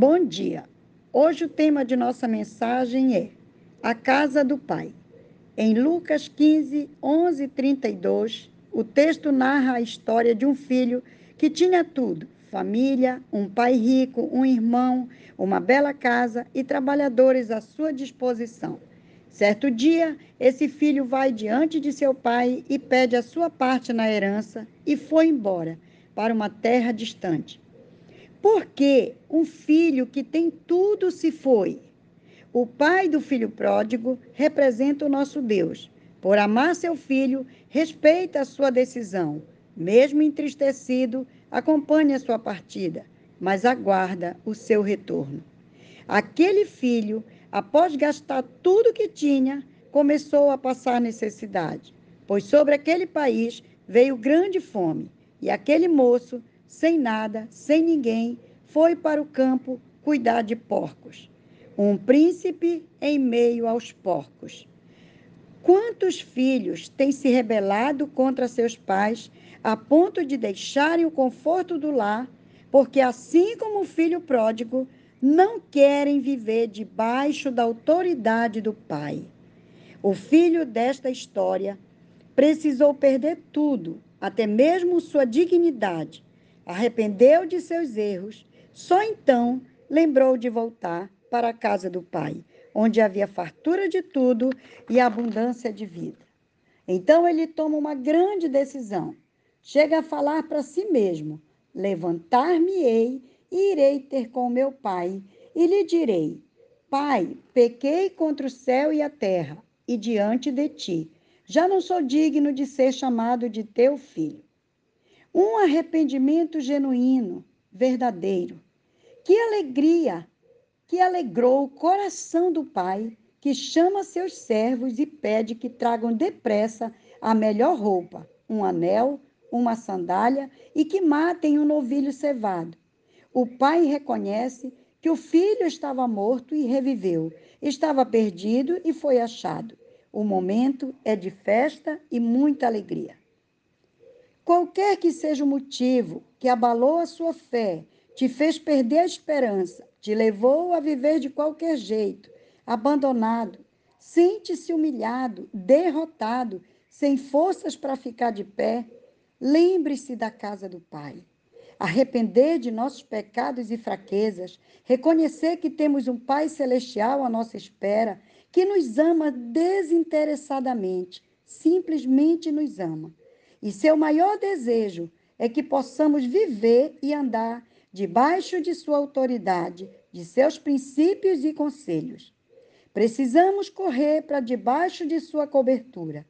Bom dia. Hoje o tema de nossa mensagem é a casa do Pai. Em Lucas 15, 11 e 32, o texto narra a história de um filho que tinha tudo: família, um pai rico, um irmão, uma bela casa e trabalhadores à sua disposição. Certo dia, esse filho vai diante de seu pai e pede a sua parte na herança e foi embora para uma terra distante. Porque um filho que tem tudo se foi. O pai do filho pródigo representa o nosso Deus. Por amar seu filho, respeita a sua decisão. Mesmo entristecido, acompanha a sua partida, mas aguarda o seu retorno. Aquele filho, após gastar tudo que tinha, começou a passar necessidade, pois sobre aquele país veio grande fome, e aquele moço sem nada, sem ninguém, foi para o campo cuidar de porcos. Um príncipe em meio aos porcos. Quantos filhos têm se rebelado contra seus pais a ponto de deixarem o conforto do lar, porque, assim como o filho pródigo, não querem viver debaixo da autoridade do pai? O filho desta história precisou perder tudo, até mesmo sua dignidade, arrependeu de seus erros, só então lembrou de voltar para a casa do pai, onde havia fartura de tudo e abundância de vida. Então ele toma uma grande decisão. Chega a falar para si mesmo: Levantar-me-ei e irei ter com meu pai, e lhe direi: Pai, pequei contra o céu e a terra, e diante de ti. Já não sou digno de ser chamado de teu filho um arrependimento genuíno, verdadeiro. Que alegria, que alegrou o coração do Pai, que chama seus servos e pede que tragam depressa a melhor roupa, um anel, uma sandália e que matem um novilho cevado. O pai reconhece que o filho estava morto e reviveu, estava perdido e foi achado. O momento é de festa e muita alegria. Qualquer que seja o motivo que abalou a sua fé, te fez perder a esperança, te levou a viver de qualquer jeito, abandonado, sente-se humilhado, derrotado, sem forças para ficar de pé, lembre-se da casa do Pai. Arrepender de nossos pecados e fraquezas, reconhecer que temos um Pai celestial à nossa espera, que nos ama desinteressadamente, simplesmente nos ama e seu maior desejo é que possamos viver e andar debaixo de sua autoridade, de seus princípios e conselhos. Precisamos correr para debaixo de sua cobertura.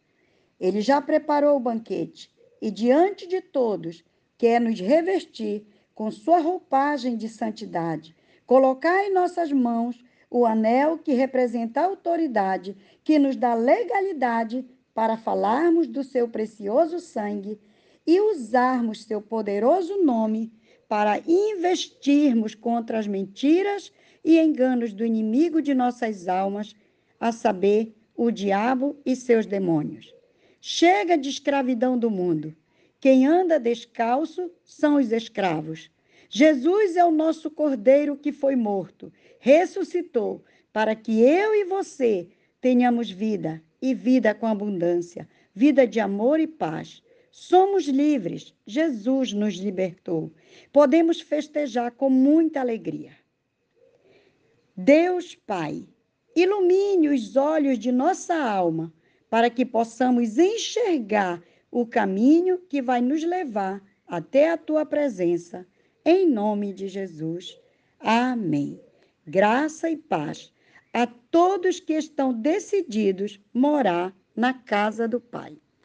Ele já preparou o banquete e, diante de todos, quer nos revestir com sua roupagem de santidade, colocar em nossas mãos o anel que representa a autoridade, que nos dá legalidade para falarmos do seu precioso sangue e usarmos seu poderoso nome para investirmos contra as mentiras e enganos do inimigo de nossas almas, a saber, o diabo e seus demônios. Chega de escravidão do mundo. Quem anda descalço são os escravos. Jesus é o nosso cordeiro que foi morto, ressuscitou, para que eu e você tenhamos vida e vida com abundância, vida de amor e paz. Somos livres, Jesus nos libertou. Podemos festejar com muita alegria. Deus Pai, ilumine os olhos de nossa alma para que possamos enxergar o caminho que vai nos levar até a tua presença. Em nome de Jesus. Amém. Graça e paz a todos que estão decididos morar na casa do Pai.